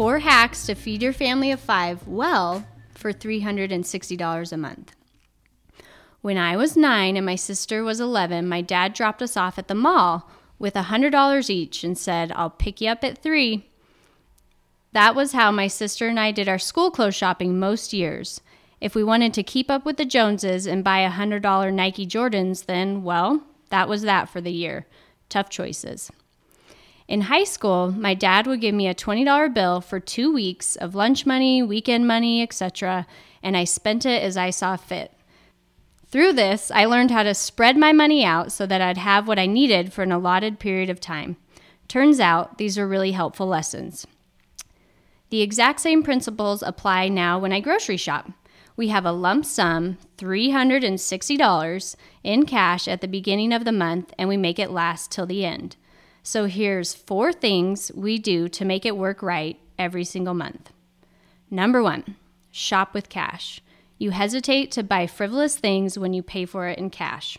Four hacks to feed your family of five well for $360 a month. When I was nine and my sister was 11, my dad dropped us off at the mall with $100 each and said, I'll pick you up at three. That was how my sister and I did our school clothes shopping most years. If we wanted to keep up with the Joneses and buy a $100 Nike Jordans, then, well, that was that for the year. Tough choices. In high school, my dad would give me a $20 bill for two weeks of lunch money, weekend money, etc., and I spent it as I saw fit. Through this, I learned how to spread my money out so that I'd have what I needed for an allotted period of time. Turns out these are really helpful lessons. The exact same principles apply now when I grocery shop. We have a lump sum, $360 in cash at the beginning of the month, and we make it last till the end. So here's four things we do to make it work right every single month. Number one, shop with cash. You hesitate to buy frivolous things when you pay for it in cash.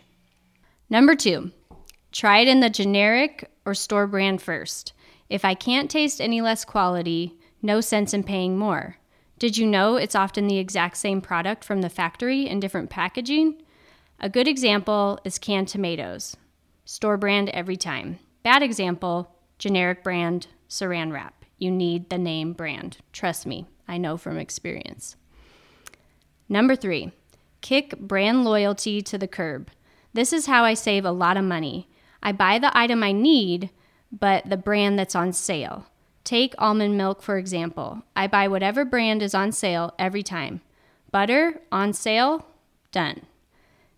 Number two, try it in the generic or store brand first. If I can't taste any less quality, no sense in paying more. Did you know it's often the exact same product from the factory in different packaging? A good example is canned tomatoes. Store brand every time. Bad example, generic brand, saran wrap. You need the name brand. Trust me, I know from experience. Number three, kick brand loyalty to the curb. This is how I save a lot of money. I buy the item I need, but the brand that's on sale. Take almond milk, for example. I buy whatever brand is on sale every time. Butter, on sale, done.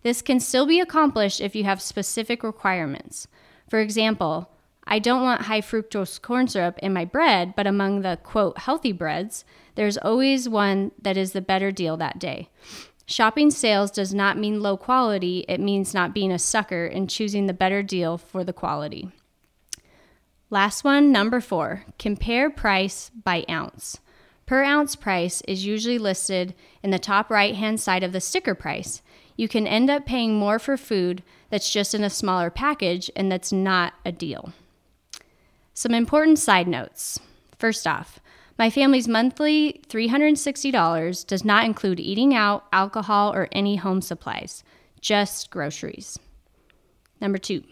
This can still be accomplished if you have specific requirements. For example, I don't want high fructose corn syrup in my bread, but among the quote healthy breads, there's always one that is the better deal that day. Shopping sales does not mean low quality, it means not being a sucker and choosing the better deal for the quality. Last one, number four compare price by ounce. Per ounce price is usually listed in the top right hand side of the sticker price. You can end up paying more for food that's just in a smaller package and that's not a deal. Some important side notes. First off, my family's monthly $360 does not include eating out, alcohol, or any home supplies, just groceries. Number two,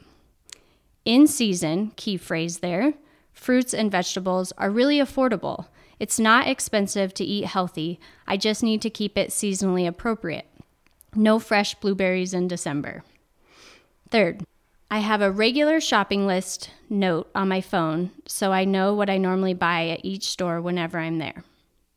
in season, key phrase there, fruits and vegetables are really affordable. It's not expensive to eat healthy, I just need to keep it seasonally appropriate. No fresh blueberries in December. Third, I have a regular shopping list note on my phone so I know what I normally buy at each store whenever I'm there.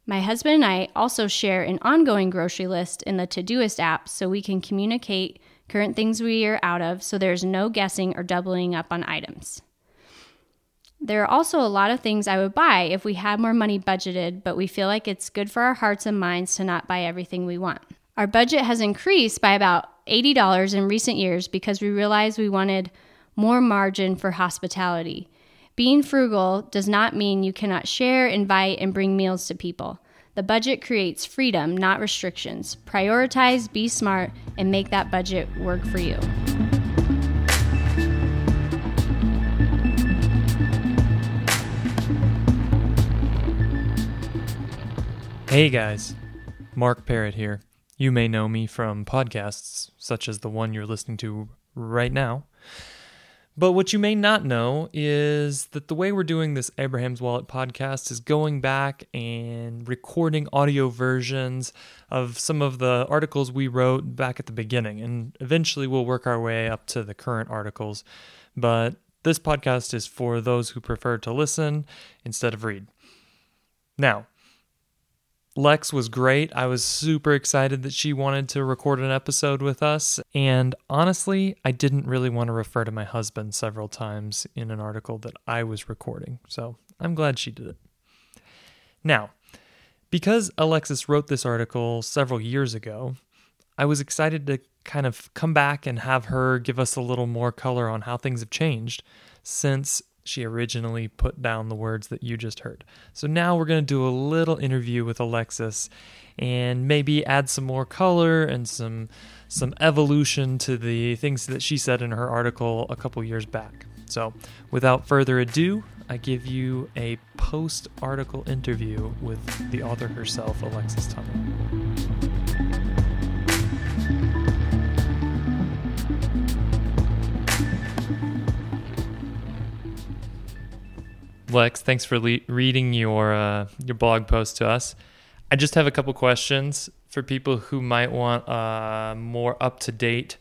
My husband and I also share an ongoing grocery list in the Todoist app so we can communicate current things we are out of so there's no guessing or doubling up on items. There are also a lot of things I would buy if we had more money budgeted, but we feel like it's good for our hearts and minds to not buy everything we want. Our budget has increased by about $80 in recent years because we realized we wanted more margin for hospitality. Being frugal does not mean you cannot share, invite, and bring meals to people. The budget creates freedom, not restrictions. Prioritize, be smart, and make that budget work for you. Hey guys, Mark Parrott here. You may know me from podcasts such as the one you're listening to right now. But what you may not know is that the way we're doing this Abraham's Wallet podcast is going back and recording audio versions of some of the articles we wrote back at the beginning. And eventually we'll work our way up to the current articles. But this podcast is for those who prefer to listen instead of read. Now, Lex was great. I was super excited that she wanted to record an episode with us. And honestly, I didn't really want to refer to my husband several times in an article that I was recording. So I'm glad she did it. Now, because Alexis wrote this article several years ago, I was excited to kind of come back and have her give us a little more color on how things have changed since she originally put down the words that you just heard. So now we're going to do a little interview with Alexis and maybe add some more color and some some evolution to the things that she said in her article a couple years back. So, without further ado, I give you a post article interview with the author herself, Alexis Tunnell. Lex, thanks for le- reading your uh, your blog post to us. I just have a couple questions for people who might want uh, more up to date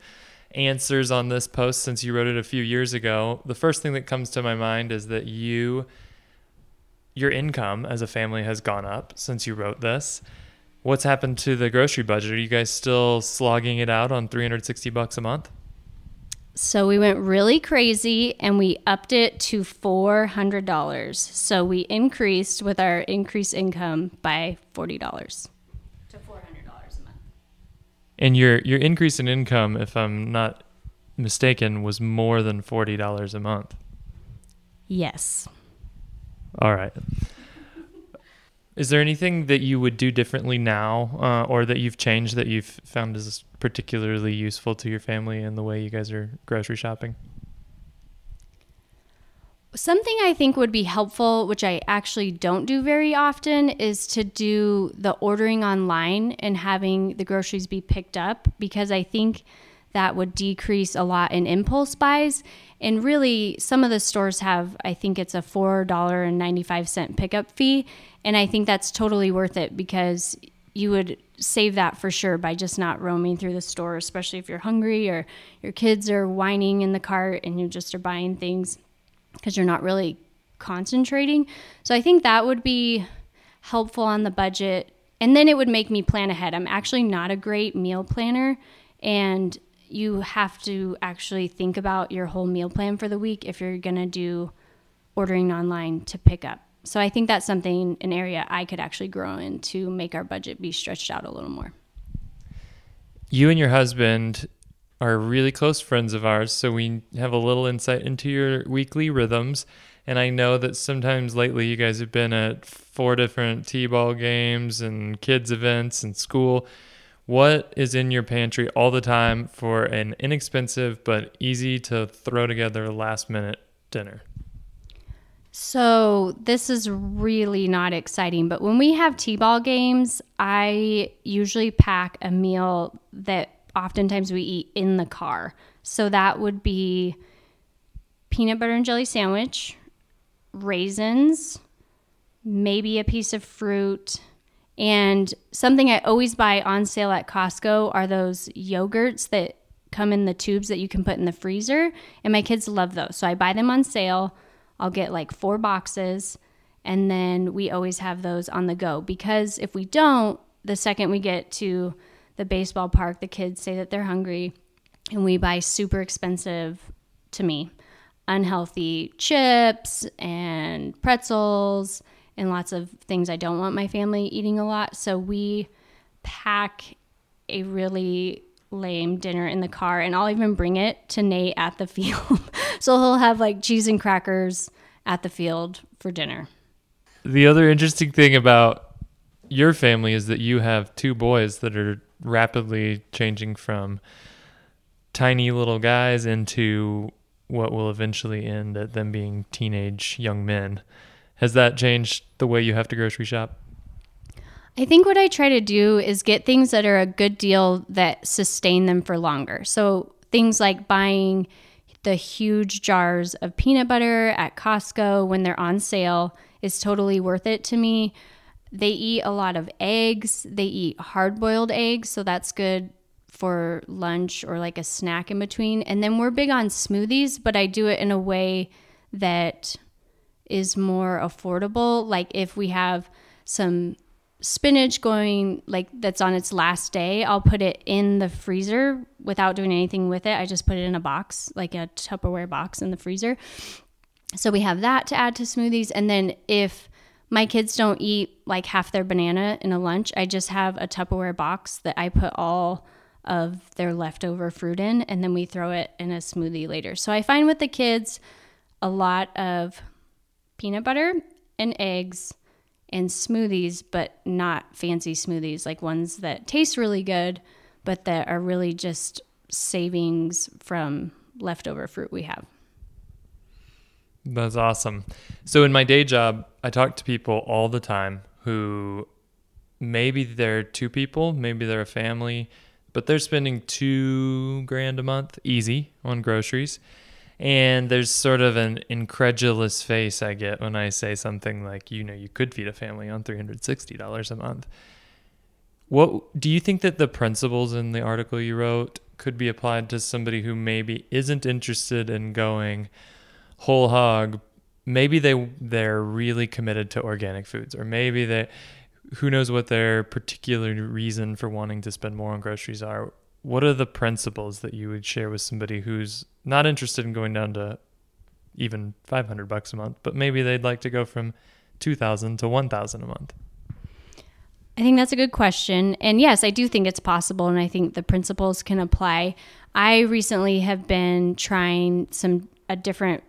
answers on this post since you wrote it a few years ago. The first thing that comes to my mind is that you your income as a family has gone up since you wrote this. What's happened to the grocery budget? Are you guys still slogging it out on 360 bucks a month? So we went really crazy and we upped it to $400. So we increased with our increased income by $40 to $400 a month. And your your increase in income, if I'm not mistaken, was more than forty dollars a month. Yes. All right. Is there anything that you would do differently now, uh, or that you've changed that you've found is particularly useful to your family in the way you guys are grocery shopping? Something I think would be helpful, which I actually don't do very often, is to do the ordering online and having the groceries be picked up because I think that would decrease a lot in impulse buys. And really, some of the stores have, I think it's a $4.95 pickup fee. And I think that's totally worth it because you would save that for sure by just not roaming through the store, especially if you're hungry or your kids are whining in the cart and you just are buying things because you're not really concentrating. So I think that would be helpful on the budget. And then it would make me plan ahead. I'm actually not a great meal planner. And you have to actually think about your whole meal plan for the week if you're going to do ordering online to pick up. So I think that's something, an area I could actually grow in to make our budget be stretched out a little more. You and your husband are really close friends of ours, so we have a little insight into your weekly rhythms. And I know that sometimes lately you guys have been at four different T ball games and kids' events and school. What is in your pantry all the time for an inexpensive but easy to throw together last minute dinner? So, this is really not exciting, but when we have T ball games, I usually pack a meal that oftentimes we eat in the car. So, that would be peanut butter and jelly sandwich, raisins, maybe a piece of fruit, and something I always buy on sale at Costco are those yogurts that come in the tubes that you can put in the freezer. And my kids love those. So I buy them on sale. I'll get like four boxes. And then we always have those on the go because if we don't, the second we get to the baseball park, the kids say that they're hungry and we buy super expensive, to me, unhealthy chips and pretzels and lots of things I don't want my family eating a lot. So we pack a really lame dinner in the car and I'll even bring it to Nate at the field. so he'll have like cheese and crackers at the field for dinner. The other interesting thing about your family is that you have two boys that are rapidly changing from tiny little guys into what will eventually end at them being teenage young men. Has that changed the way you have to grocery shop? I think what I try to do is get things that are a good deal that sustain them for longer. So things like buying the huge jars of peanut butter at Costco when they're on sale is totally worth it to me. They eat a lot of eggs, they eat hard boiled eggs, so that's good for lunch or like a snack in between. And then we're big on smoothies, but I do it in a way that is more affordable. Like if we have some spinach going like that's on its last day, I'll put it in the freezer without doing anything with it. I just put it in a box, like a Tupperware box in the freezer. So we have that to add to smoothies. And then if my kids don't eat like half their banana in a lunch, I just have a Tupperware box that I put all of their leftover fruit in and then we throw it in a smoothie later. So I find with the kids a lot of peanut butter and eggs and smoothies, but not fancy smoothies, like ones that taste really good, but that are really just savings from leftover fruit we have. That's awesome. So in my day job, I talk to people all the time who maybe they're two people, maybe they're a family, but they're spending two grand a month easy on groceries. And there's sort of an incredulous face I get when I say something like, you know, you could feed a family on $360 a month. What do you think that the principles in the article you wrote could be applied to somebody who maybe isn't interested in going whole hog? Maybe they they're really committed to organic foods, or maybe they who knows what their particular reason for wanting to spend more on groceries are. What are the principles that you would share with somebody who's not interested in going down to even 500 bucks a month, but maybe they'd like to go from 2000 to 1000 a month? I think that's a good question. And yes, I do think it's possible and I think the principles can apply. I recently have been trying some a different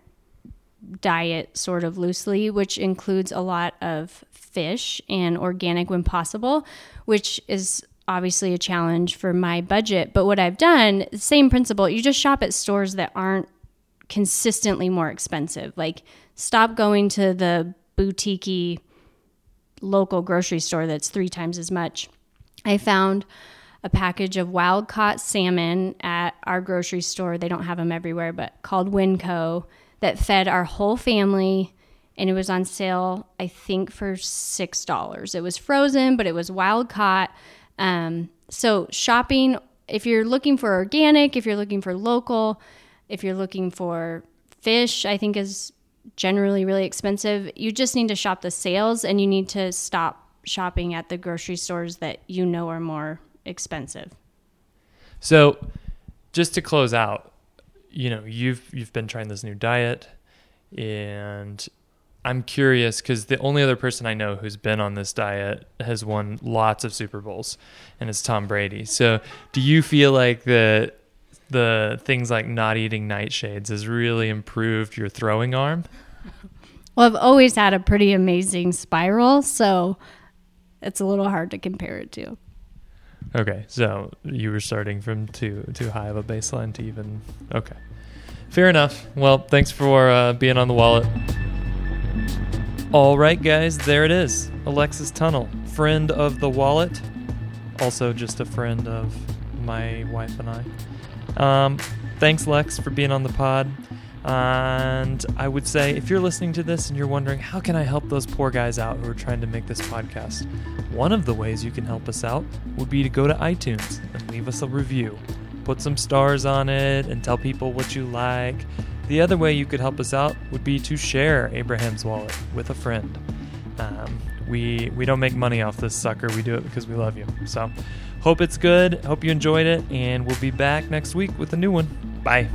diet sort of loosely, which includes a lot of fish and organic when possible, which is obviously a challenge for my budget. But what I've done, same principle, you just shop at stores that aren't consistently more expensive. Like stop going to the boutique local grocery store that's three times as much. I found a package of wild caught salmon at our grocery store. They don't have them everywhere, but called Winco that fed our whole family and it was on sale i think for six dollars it was frozen but it was wild caught um, so shopping if you're looking for organic if you're looking for local if you're looking for fish i think is generally really expensive. You just need to shop the sales and you need to stop shopping at the grocery stores that you know are more expensive. So just to close out you know you've you've been trying this new diet and I'm curious because the only other person I know who's been on this diet has won lots of Super Bowls, and it's Tom Brady. So, do you feel like the the things like not eating nightshades has really improved your throwing arm? Well, I've always had a pretty amazing spiral, so it's a little hard to compare it to. Okay, so you were starting from too too high of a baseline to even okay. Fair enough. Well, thanks for uh, being on the wallet. All right, guys, there it is. Alexis Tunnel, friend of the wallet, also just a friend of my wife and I. Um, thanks, Lex, for being on the pod. And I would say if you're listening to this and you're wondering, how can I help those poor guys out who are trying to make this podcast? One of the ways you can help us out would be to go to iTunes and leave us a review. Put some stars on it and tell people what you like. The other way you could help us out would be to share Abraham's Wallet with a friend. Um, we we don't make money off this sucker. We do it because we love you. So, hope it's good. Hope you enjoyed it, and we'll be back next week with a new one. Bye.